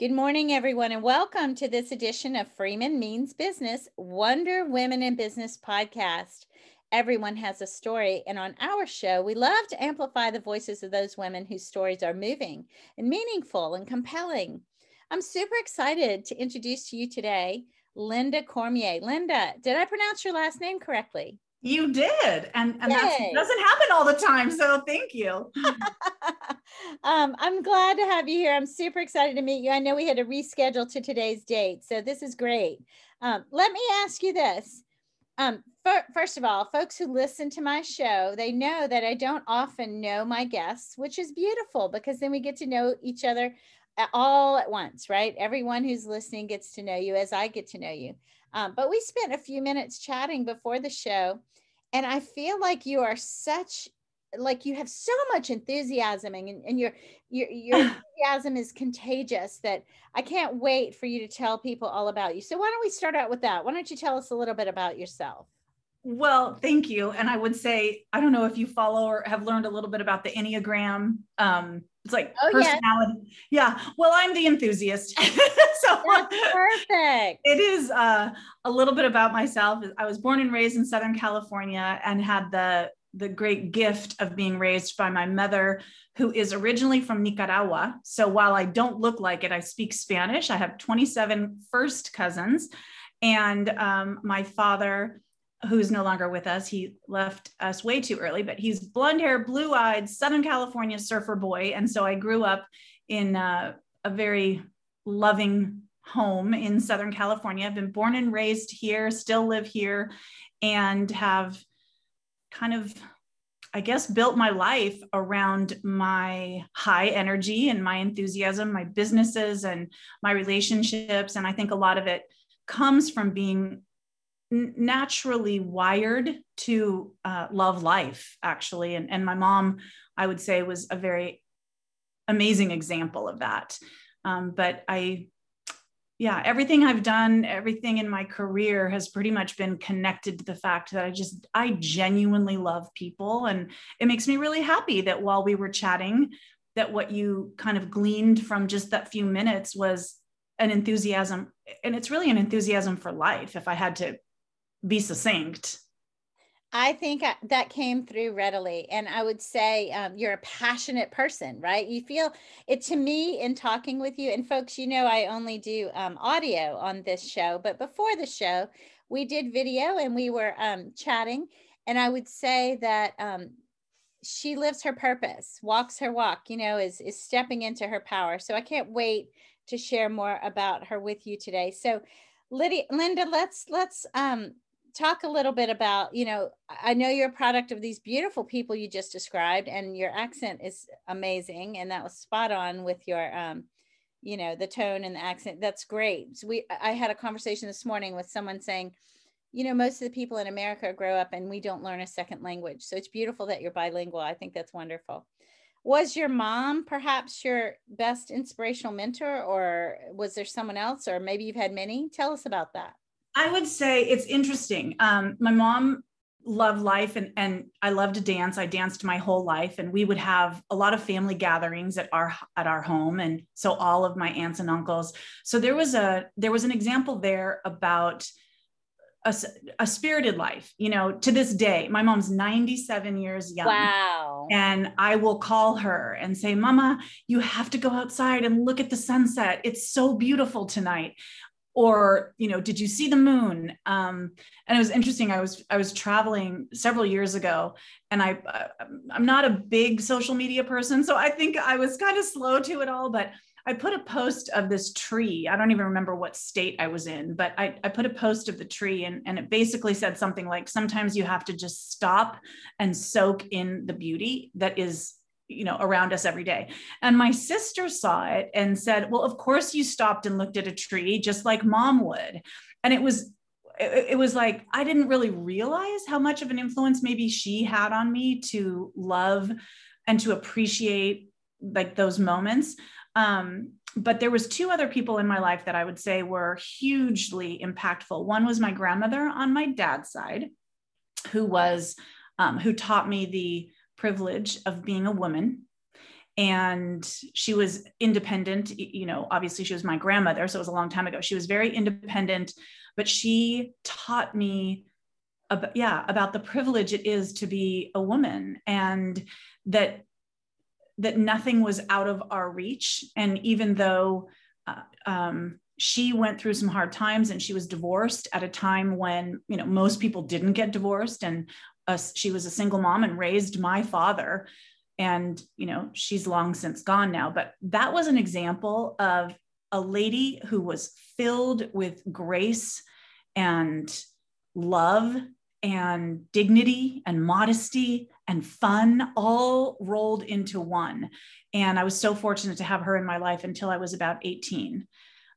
Good morning, everyone, and welcome to this edition of Freeman Means Business Wonder Women in Business podcast. Everyone has a story, and on our show, we love to amplify the voices of those women whose stories are moving and meaningful and compelling. I'm super excited to introduce to you today Linda Cormier. Linda, did I pronounce your last name correctly? You did. And, and that doesn't happen all the time. So thank you. um, I'm glad to have you here. I'm super excited to meet you. I know we had to reschedule to today's date. So this is great. Um, let me ask you this. Um, for, first of all, folks who listen to my show, they know that I don't often know my guests, which is beautiful because then we get to know each other all at once, right? Everyone who's listening gets to know you as I get to know you. Um, but we spent a few minutes chatting before the show, and I feel like you are such like you have so much enthusiasm and, and your your your enthusiasm is contagious that I can't wait for you to tell people all about you. So why don't we start out with that? Why don't you tell us a little bit about yourself? Well, thank you. And I would say, I don't know if you follow or have learned a little bit about the Enneagram. Um, it's like oh, personality. Yeah. yeah. Well, I'm the enthusiast. so That's perfect. It is uh, a little bit about myself. I was born and raised in Southern California and had the the great gift of being raised by my mother, who is originally from Nicaragua. So while I don't look like it, I speak Spanish. I have 27 first cousins. And um, my father who's no longer with us. He left us way too early, but he's blonde hair, blue eyed, Southern California surfer boy. And so I grew up in uh, a very loving home in Southern California. I've been born and raised here, still live here, and have kind of, I guess, built my life around my high energy and my enthusiasm, my businesses and my relationships. And I think a lot of it comes from being naturally wired to uh, love life actually. And, and my mom i would say was a very amazing example of that. Um, but i yeah everything i've done everything in my career has pretty much been connected to the fact that i just i genuinely love people. And it makes me really happy that while we were chatting that what you kind of gleaned from just that few minutes was an enthusiasm and it's really an enthusiasm for life if i had to be succinct. I think that came through readily. And I would say um, you're a passionate person, right? You feel it to me in talking with you. And folks, you know, I only do um, audio on this show, but before the show, we did video and we were um, chatting. And I would say that um, she lives her purpose, walks her walk, you know, is, is stepping into her power. So I can't wait to share more about her with you today. So, Lydia, Linda, let's let's um, talk a little bit about you know i know you're a product of these beautiful people you just described and your accent is amazing and that was spot on with your um you know the tone and the accent. That's great. So we i had a conversation this morning with someone saying you know most of the people in america grow up and we don't learn a second language so it's beautiful that you're bilingual. I think that's wonderful. Was your mom perhaps your best inspirational mentor or was there someone else or maybe you've had many? Tell us about that I would say it's interesting. Um, my mom loved life and, and I love to dance. I danced my whole life and we would have a lot of family gatherings at our at our home. And so all of my aunts and uncles. So there was a there was an example there about a, a spirited life, you know, to this day, my mom's 97 years young. Wow. And I will call her and say, Mama, you have to go outside and look at the sunset. It's so beautiful tonight or you know did you see the moon? Um, and it was interesting i was i was traveling several years ago and i uh, i'm not a big social media person so i think i was kind of slow to it all but i put a post of this tree i don't even remember what state i was in but i, I put a post of the tree and, and it basically said something like sometimes you have to just stop and soak in the beauty that is you know around us every day. And my sister saw it and said well of course you stopped and looked at a tree just like mom would. And it was it, was like i didn't really realize how much of an influence maybe she had on me to love and to appreciate like those moments. Um, but there was two other people in my life that i would say were hugely impactful. One was my grandmother on my dad's side who was um, who taught me the privilege of being a woman. And she was independent you know obviously she was my grandmother so it was a long time ago. She was very independent but she taught me about, yeah about the privilege it is to be a woman and that that nothing was out of our reach. And even though uh, um, she went through some hard times and she was divorced at a time when you know most people didn't get divorced and she was a single mom and raised my father. And you know she's long since gone now. But that was an example of a lady who was filled with grace and love and dignity and modesty and fun all rolled into one. And i was so fortunate to have her in my life until i was about 18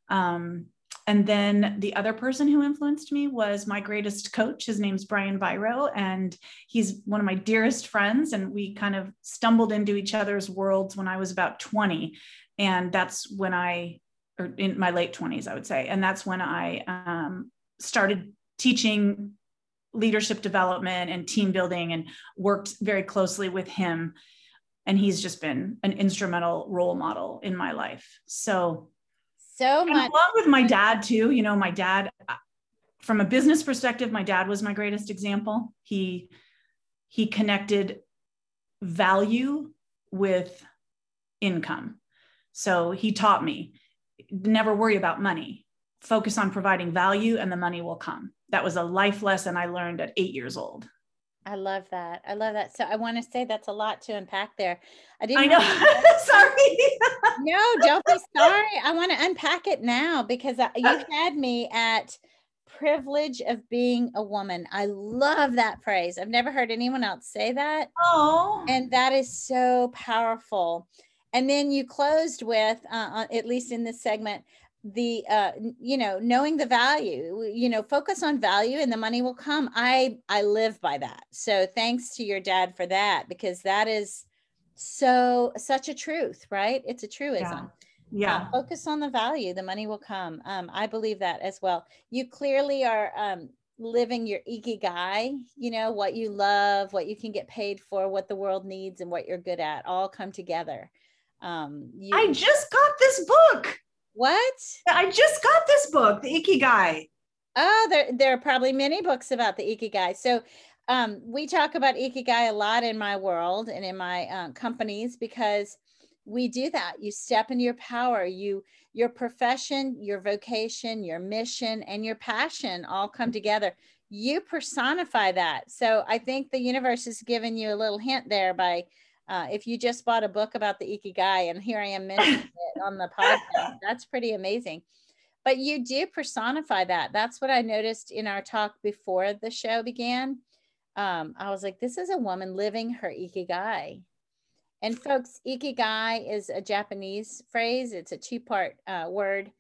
um, and then the other person who influenced me was my greatest coach. His name's Brian Biro, and he's one of my dearest friends. And we kind of stumbled into each other's worlds when I was about 20. And that's when I, or in my late 20s, I would say. And that's when I um, started teaching leadership development and team building and worked very closely with him. And he's just been an instrumental role model in my life. So so much. along with my dad too. You know, my dad, uh, from a business perspective, my dad was my greatest example. He he connected value with income. So he taught me never worry about money. Focus on providing value and the money will come. That was a life lesson I learned at 8 years old. I love that. I love that. So I want to say that's a lot to unpack there. I didn't. I know. sorry. no, don't be sorry. I want to unpack it now because you had me at privilege of being a woman. I love that phrase. I've never heard anyone else say that. Oh. And that is so powerful. And then you closed with, uh, at least in this segment, the uh you know knowing the value you know focus on value and the money will come. I i live by that. So thanks to your dad for that because that is so such a truth right? It's a truism. Yeah, yeah. Uh, focus on the value the money will come. Um i believe that as well. You clearly are um living your ikigai you know what you love what you can get paid for what the world needs and what you're good at all come together. Um you, i just got this book what? I just got this book, The Ikigai. Oh, there, there are probably many books about the Ikigai. So um, we talk about Ikigai a lot in my world and in my uh, companies because we do that. You step into your power. You your profession, your vocation, your mission, and your passion all come together. You personify that. So I think the universe has given you a little hint there by uh, if you just bought a book about the ikigai and here i am mentioning it on the podcast that's pretty amazing. But you do personify that. That's what i noticed in our talk before the show began. Um, i was like this is a woman living her ikigai. And folks ikigai is a japanese phrase. It's a two part uh, word.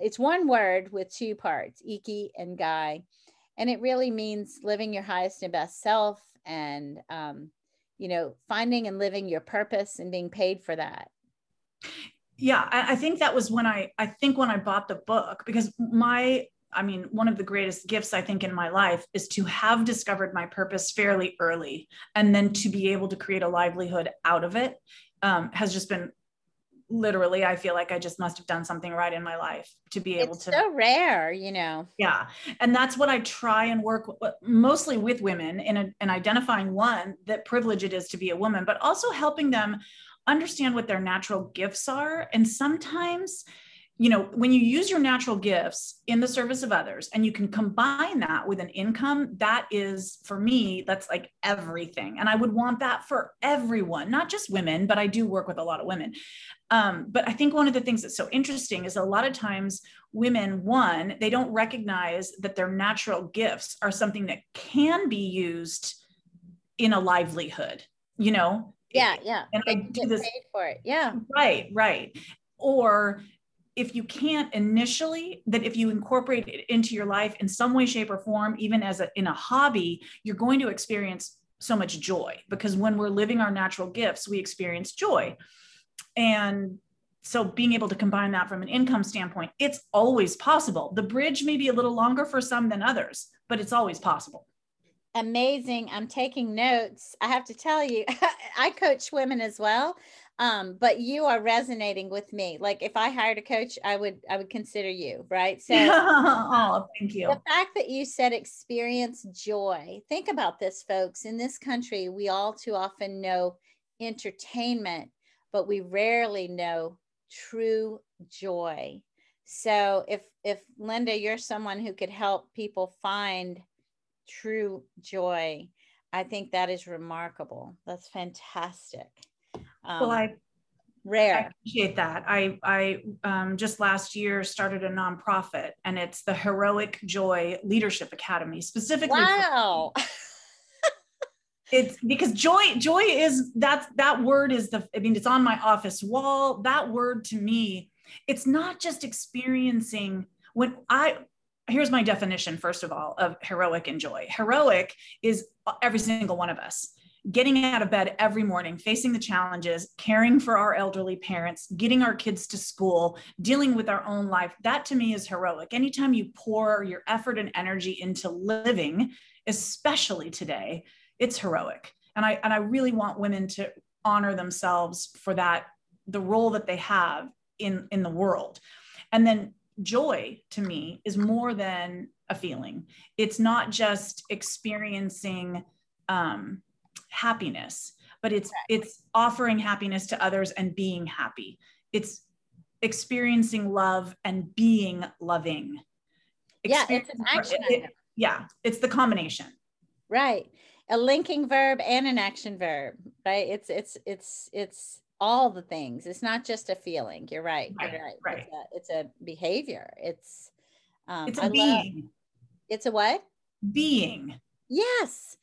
It's one word with two parts iki and gai. And it really means living your highest and best self and um, you know, finding and living your purpose and being paid for that. Yeah, I think that was when I I think when I bought the book because my I mean, one of the greatest gifts I think in my life is to have discovered my purpose fairly early and then to be able to create a livelihood out of it um, has just been literally i feel like i just must have done something right in my life to be able it's to so rare you know. Yeah and that's what i try and work mostly with women in, a, in identifying one that privilege it is to be a woman but also helping them understand what their natural gifts are and sometimes you know, when you use your natural gifts in the service of others and you can combine that with an income, that is for me, that's like everything. And I would want that for everyone, not just women, but I do work with a lot of women. Um, but I think one of the things that's so interesting is a lot of times women, one, they don't recognize that their natural gifts are something that can be used in a livelihood, you know? Yeah, yeah. And they I do this, paid for it. Yeah. Right, right. Or if you can't initially that if you incorporate it into your life in some way shape or form even as a in a hobby you're going to experience so much joy. Because when we're living our natural gifts we experience joy. And so being able to combine that from an income standpoint it's always possible. The bridge may be a little longer for some than others but it's always possible. Amazing. I'm taking notes. I have to tell you i coach women as well um, but you are resonating with me. Like if I hired a coach, I would I would consider you, right? So oh, thank you. The fact that you said experience joy. Think about this, folks. In this country, we all too often know entertainment, but we rarely know true joy. So if if Linda, you're someone who could help people find true joy, I think that is remarkable. That's fantastic. Um, well, I rare. I appreciate that. I I um, just last year started a nonprofit, and it's the Heroic Joy Leadership Academy, specifically. Wow. For- it's because joy joy is that that word is the i mean it's on my office wall that word to me it's not just experiencing when i here's my definition first of all of heroic and joy heroic is every single one of us getting out of bed every morning facing the challenges caring for our elderly parents getting our kids to school dealing with our own life that to me is heroic. Anytime you pour your effort and energy into living especially today it's heroic. And i and i really want women to honor themselves for that the role that they have in in the world. And then joy to me is more than a feeling. It's not just experiencing um, happiness but it's it's offering happiness to others and being happy. It's experiencing love and being loving. Yeah it's an action it, yeah it's the combination. Right. A linking verb and an action verb right? It's it's it's it's all the things. It's not just a feeling. You're right, right you're right, right. It's, a, it's a behavior. It's um, it's a I being. Love, it's a what? Being. Yes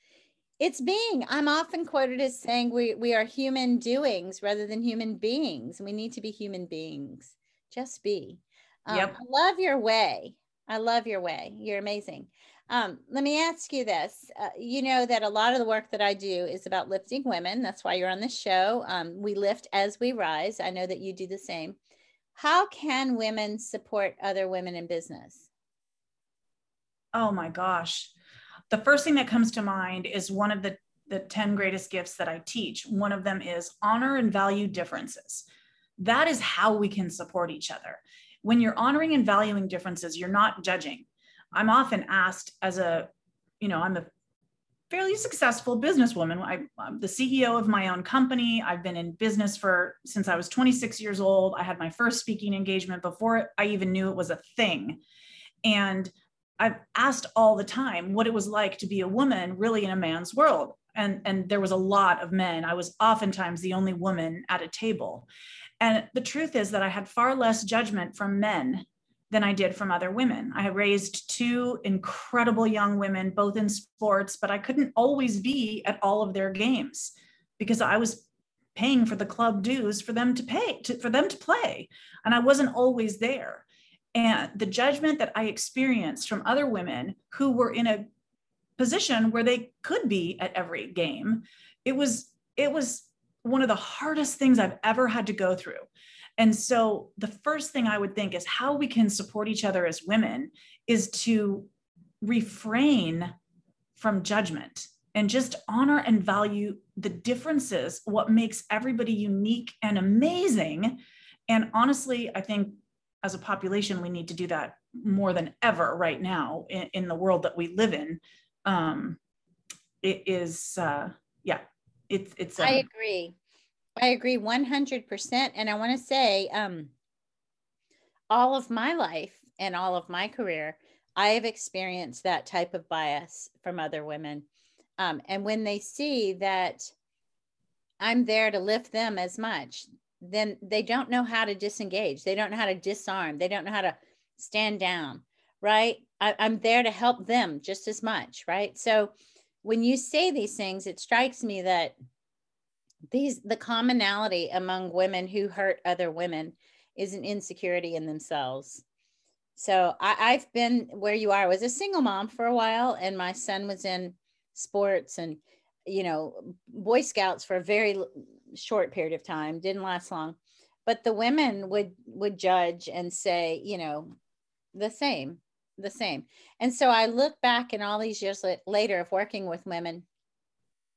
it's being i'm often quoted as saying we we are human doings rather than human beings we need to be human beings just be um, yep. i love your way i love your way you're amazing um, let me ask you this. Uh, you know that a lot of the work that I do is about lifting women. That's why you're on this show. Um, we lift as we rise. I know that you do the same. How can women support other women in business? Oh my gosh. The first thing that comes to mind is one of the, the 10 greatest gifts that I teach. One of them is honor and value differences. That is how we can support each other. When you're honoring and valuing differences, you're not judging I'm often asked as a, you know, I'm a fairly successful businesswoman. I, am the CEO of my own company. I've been in business for since I was 26 years old. I had my first speaking engagement before I even knew it was a thing. And I've asked all the time what it was like to be a woman really in a man's world. And, and there was a lot of men. I was oftentimes the only woman at a table. And the truth is that I had far less judgment from men than I did from other women. I raised two incredible young women, both in sports, but I couldn't always be at all of their games because I was paying for the club dues for them to pay to, for them to play and i wasn't always there and the judgment that i experienced from other women who were in a position where they could be at every game it was it was one of the hardest things i've ever had to go through and so the first thing I would think is how we can support each other as women is to refrain from judgment and just honor and value the differences, what makes everybody unique and amazing. And honestly, I think as a population, we need to do that more than ever right now in, in the world that we live in. Um, it is, uh, yeah, it's, it's, um, I agree. I agree 100%. And I want to say, um, all of my life and all of my career, I have experienced that type of bias from other women. Um, and when they see that I'm there to lift them as much, then they don't know how to disengage. They don't know how to disarm. They don't know how to stand down, right? I, I'm there to help them just as much, right? So when you say these things, it strikes me that these the commonality among women who hurt other women is an insecurity in themselves so I, have been where you are I was a single mom for a while and my son was in sports and you know boy scouts for a very short period of time didn't last long but the women would would judge and say you know the same the same and so i look back in all these years later of working with women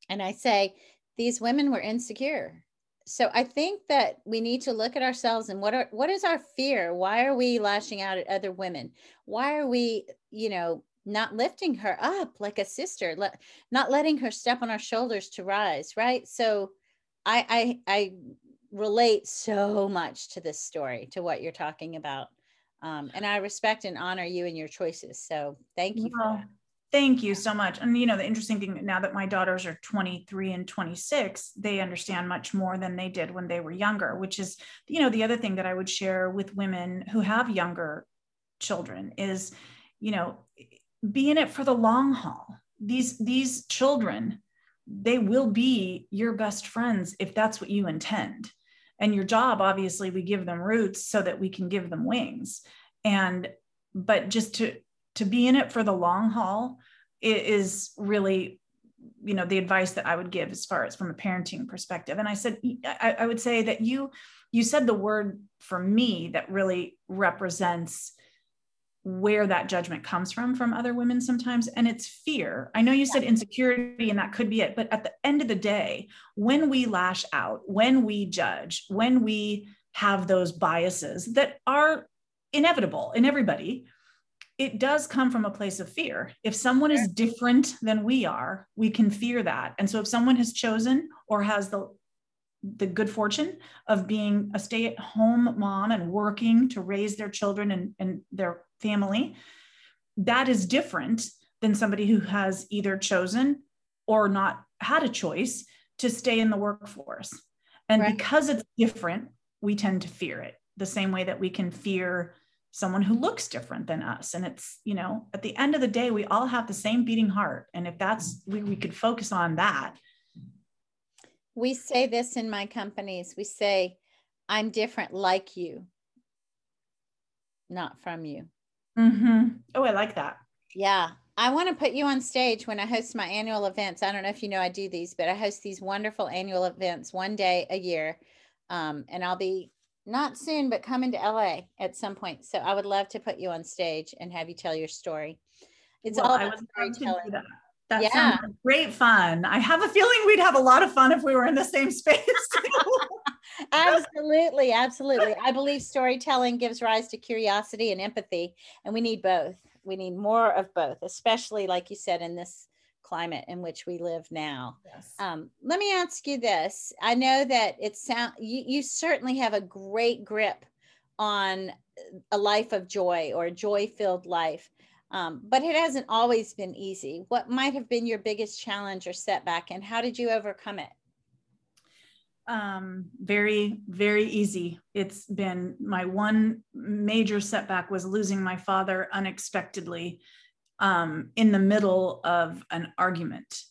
and i say these women were insecure so I think that we need to look at ourselves and what are what is our fear? Why are we lashing out at other women? Why are we, you know, not lifting her up like a sister, not letting her step on our shoulders to rise, right? So I I I relate so much to this story, to what you're talking about. Um, and I respect and honor you and your choices. So thank you. Well, thank you so much. And you know, the interesting thing now that my daughters are 23 and 26, they understand much more than they did when they were younger, which is, you know, the other thing that I would share with women who have younger children is, you know, be in it for the long haul. These these children, they will be your best friends if that's what you intend. And your job obviously we give them roots so that we can give them wings. And but just to to be in it for the long haul is really you know the advice that i would give as far as from a parenting perspective. And i said I, I would say that you you said the word for me that really represents where that judgment comes from from other women sometimes and it's fear. I know you said insecurity and that could be it but at the end of the day when we lash out when we judge when we have those biases that are inevitable in everybody it does come from a place of fear. If someone is different than we are we can fear that. And so if someone has chosen or has the the good fortune of being a stay-at-home mom and working to raise their children and, and their family, that is different than somebody who has either chosen or not had a choice to stay in the workforce. And right. because it's different, we tend to fear it the same way that we can fear someone who looks different than us. And it's, you know, at the end of the day, we all have the same beating heart. And if that's, we, we could focus on that. We say this in my companies we say, I'm different like you, not from you. Mm-hmm. Oh, I like that. Yeah. I want to put you on stage when I host my annual events. I don't know if you know I do these, but I host these wonderful annual events one day a year. Um, and I'll be not soon, but coming to LA at some point. So I would love to put you on stage and have you tell your story. It's well, all about storytelling. That. yeah. sounds great fun. I have a feeling we'd have a lot of fun if we were in the same space. absolutely absolutely i believe storytelling gives rise to curiosity and empathy and we need both we need more of both especially like you said in this climate in which we live now yes. um, let me ask you this i know that it sound you, you certainly have a great grip on a life of joy or a joy filled life um, but it hasn't always been easy what might have been your biggest challenge or setback and how did you overcome it um, very, very easy. It's been my one major setback was losing my father unexpectedly um, in the middle of an argument.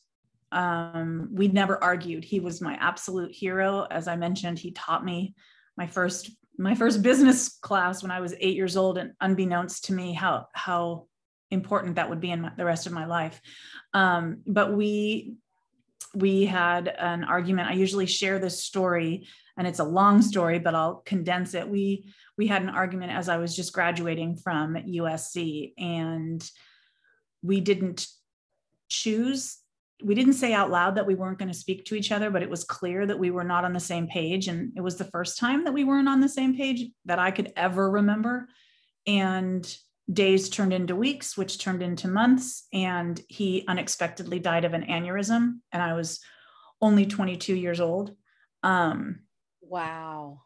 Um, we never argued. He was my absolute hero. As I mentioned, he taught me my first my first business class when I was eight years old, and unbeknownst to me, how how important that would be in my, the rest of my life. Um, but we we had an argument. I usually share this story and it's a long story, but I'll condense it. We we had an argument as I was just graduating from USC and we didn't choose we didn't say out loud that we weren't going to speak to each other, but it was clear that we were not on the same page. And it was the first time that we weren't on the same page that I could ever remember. And days turned into weeks, which turned into months. And he unexpectedly died of an aneurysm. And I was only 22 years old. Um, wow.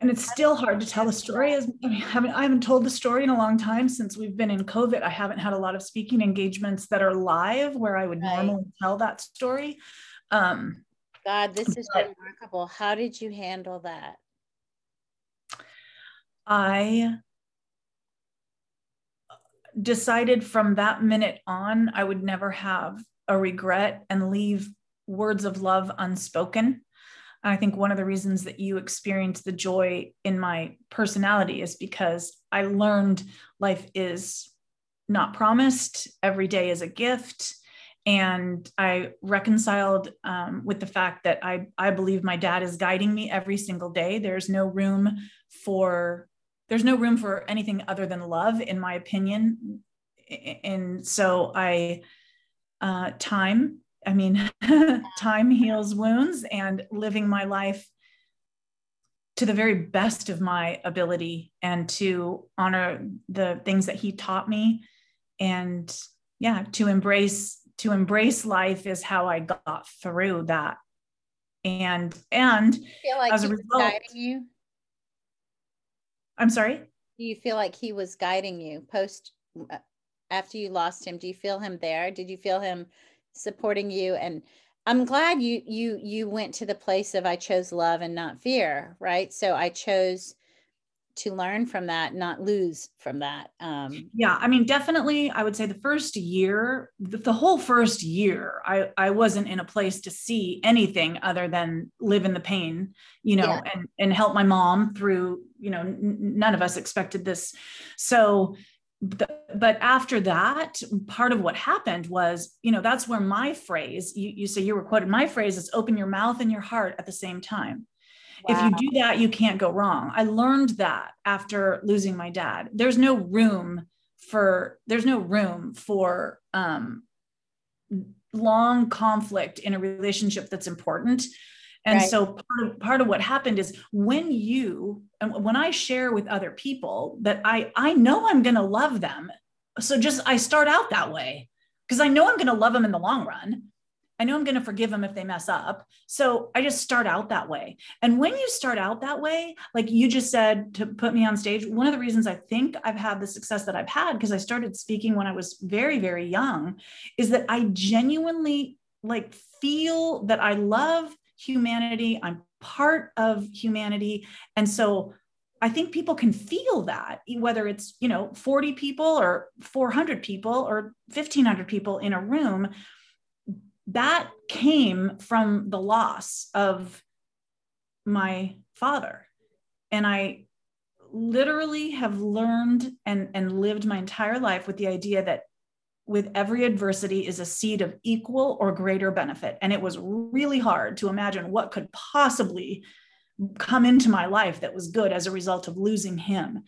And it's still hard to tell the story. As I, mean, I, haven't, I haven't told the story in a long time since we've been in COVID. I haven't had a lot of speaking engagements that are live where I would right. normally tell that story. Um, God, this is but, remarkable. How did you handle that? I decided from that minute on, I would never have a regret and leave words of love unspoken. I think one of the reasons that you experienced the joy in my personality is because I learned life is not promised, every day is a gift. And I reconciled um, with the fact that I, I believe my dad is guiding me every single day. There's no room for there's no room for anything other than love in my opinion. And so i uh, time I mean, time heals wounds and living my life to the very best of my ability and to honor the things that he taught me. And yeah to embrace to embrace life is how i got through that. And and feel like as a result you i'm sorry? Do you feel like he was guiding you post uh, after you lost him? Do you feel him there? Did you feel him supporting you? And i'm glad you you you went to the place of i chose love and not fear right? So i chose to learn from that not lose from that um. Yeah i mean definitely i would say the first year the, the, whole first year i i wasn't in a place to see anything other than live in the pain you know yeah. and and help my mom through you know n- none of us expected this. So but after that part of what happened was you know that's where my phrase you, you say you were quoted my phrase is open your mouth and your heart at the same time wow. if you do that you can't go wrong i learned that after losing my dad there's no room for there's no room for um long conflict in a relationship that's important and right. so part of, part of what happened is when you and when I share with other people that I I know I'm going to love them. So just I start out that way because I know I'm going to love them in the long run. I know I'm going to forgive them if they mess up. So I just start out that way. And when you start out that way, like you just said to put me on stage, one of the reasons I think I've had the success that I've had because I started speaking when I was very very young is that I genuinely like feel that I love humanity. I'm part of humanity. And so I think people can feel that, whether it's, you know, 40 people or 400 people or 1500 people in a room, that came from the loss of my father. And I literally have learned and, and lived my entire life with the idea that with every adversity is a seed of equal or greater benefit. And it was really hard to imagine what could possibly come into my life that was good as a result of losing him.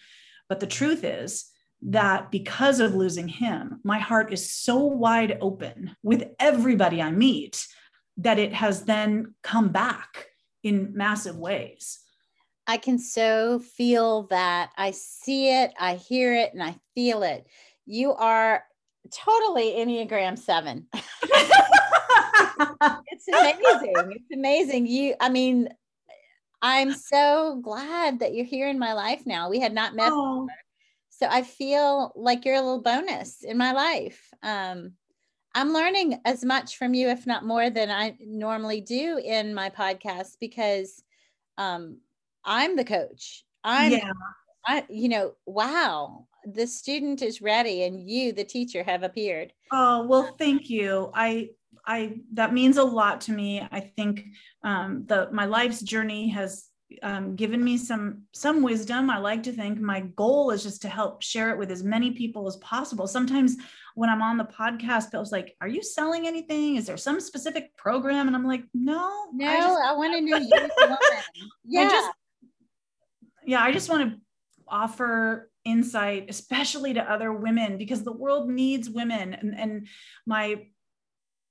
But the truth is that because of losing him, my heart is so wide open with everybody I meet that it has then come back in massive ways. I can so feel that. I see it, I hear it, and I feel it. You are totally Enneagram seven. it's amazing. It's amazing. You, I mean, I'm so glad that you're here in my life now. We had not met oh. So I feel like you're a little bonus in my life. Um, I'm learning as much from you, if not more, than I normally do in my podcast because um, I'm the coach. I'm, yeah. I, you know, wow, the student is ready and you the teacher have appeared oh well thank you i i that means a lot to me i think um, the my life's journey has um, given me some some wisdom. I like to think my goal is just to help share it with as many people as possible. Sometimes when i'm on the podcast people's like are you selling anything? Is there some specific program? And i'm like no no i, just, I want to know you yeah just, yeah. I just want to offer insight, especially to other women, because the world needs women. And, and my,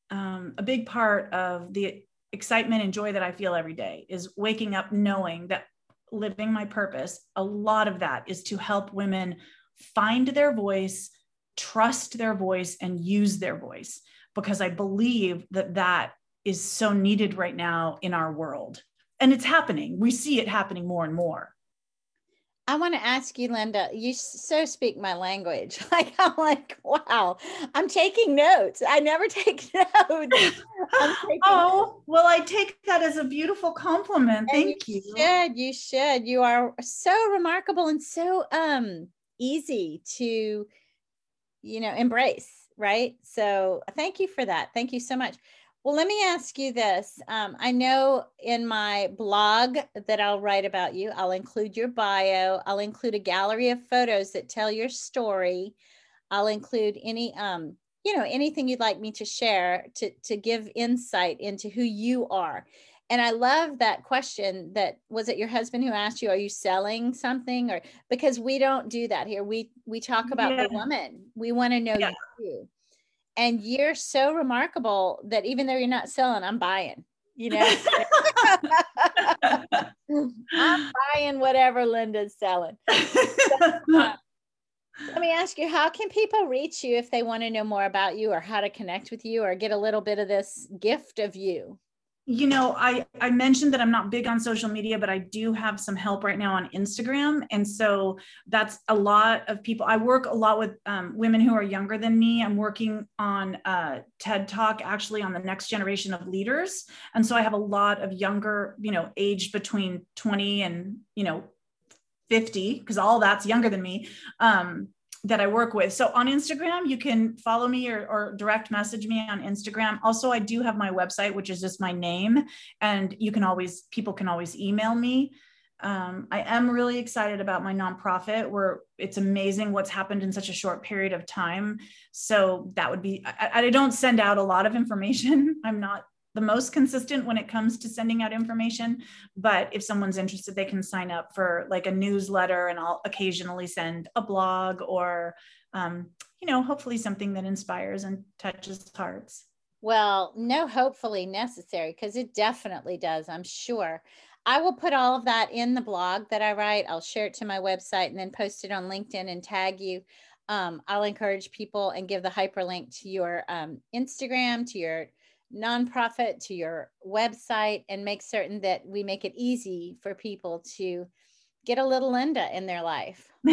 um, a big part of the excitement and joy that I feel every day is waking up knowing that living my purpose, a lot of that is to help women find their voice, trust their voice, and use their voice, because I believe that that is so needed right now in our world. And it's happening. We see it happening more and more. I want to ask you, Linda, you so speak my language. Like, I'm like, wow, I'm taking notes. I never take notes. Oh, notes. well, I take that as a beautiful compliment. Thank you. You should. You should. You are so remarkable and so um easy to, you know, embrace. Right. So thank you for that. Thank you so much. Well, let me ask you this. Um, I know in my blog that I'll write about you, I'll include your bio, I'll include a gallery of photos that tell your story. I'll include any, um, you know, anything you'd like me to share to, to give insight into who you are. And I love that question that was it your husband who asked you, are you selling something? Or because we don't do that here. We we talk about yeah. the woman. We want to know yeah. you. And you're so remarkable that even though you're not selling, I'm buying. You know, I'm buying whatever Linda's selling. let me ask you, how can people reach you if they want to know more about you or how to connect with you or get a little bit of this gift of you? You know i i mentioned that i'm not big on social media but i do have some help right now on instagram. And so that's a lot of people i work a lot with um, women who are younger than me. I'm working on uh, ted talk actually on the next generation of leaders. And so i have a lot of younger you know aged between 20 and you know 50 because all that's younger than me. Um, that I work with. So on Instagram, you can follow me or, or, direct message me on Instagram. Also, I do have my website, which is just my name, and you can always people can always email me. Um, I am really excited about my nonprofit where it's amazing what's happened in such a short period of time. So that would be, I, I don't send out a lot of information. I'm not the most consistent when it comes to sending out information. But if someone's interested, they can sign up for like a newsletter, and I'll occasionally send a blog or, um, you know, hopefully something that inspires and touches hearts. Well, no, hopefully necessary because it definitely does, I'm sure. I will put all of that in the blog that I write. I'll share it to my website and then post it on LinkedIn and tag you. Um, I'll encourage people and give the hyperlink to your um, Instagram, to your nonprofit to your website and make certain that we make it easy for people to get a little Linda in their life.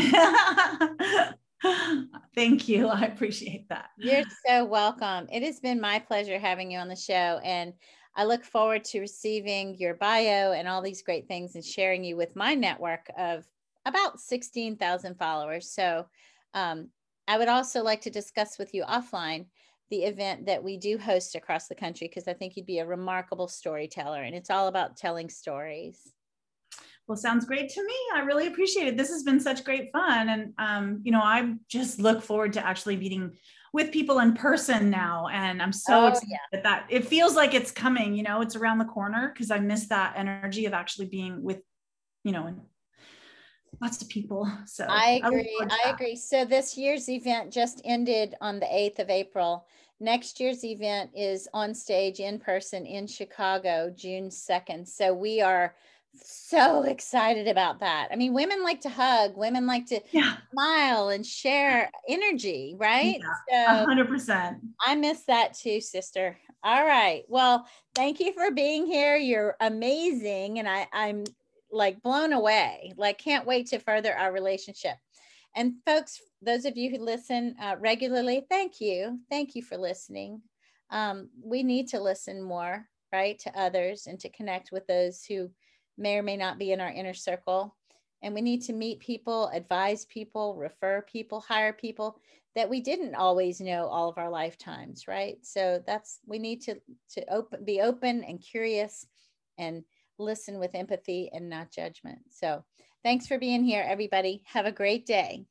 Thank you. I appreciate that. You're so welcome. It has been my pleasure having you on the show. And I look forward to receiving your bio and all these great things and sharing you with my network of about 16,000 followers. So um, I would also like to discuss with you offline the event that we do host across the country because I think you'd be a remarkable storyteller and it's all about telling stories. Well, sounds great to me. I really appreciate it. This has been such great fun. And, um, you know, I just look forward to actually meeting with people in person now. And I'm so oh, excited yeah. that it feels like it's coming, you know, it's around the corner because I miss that energy of actually being with, you know, lots of people. So I agree. I, I agree. So this year's event just ended on the 8th of April. Next year's event is on stage in person in Chicago, June 2nd. So we are so excited about that. I mean, women like to hug, women like to yeah. smile and share energy, right? Yeah, so 100%. I miss that too, sister. All right. Well, thank you for being here. You're amazing. And I, I'm like blown away. Like, can't wait to further our relationship. And folks, those of you who listen uh, regularly, thank you. Thank you for listening. Um, we need to listen more, right, to others and to connect with those who may or may not be in our inner circle. And we need to meet people, advise people, refer people, hire people that we didn't always know all of our lifetimes, right? So that's we need to to open, be open and curious, and listen with empathy and not judgment. So thanks for being here, everybody. Have a great day.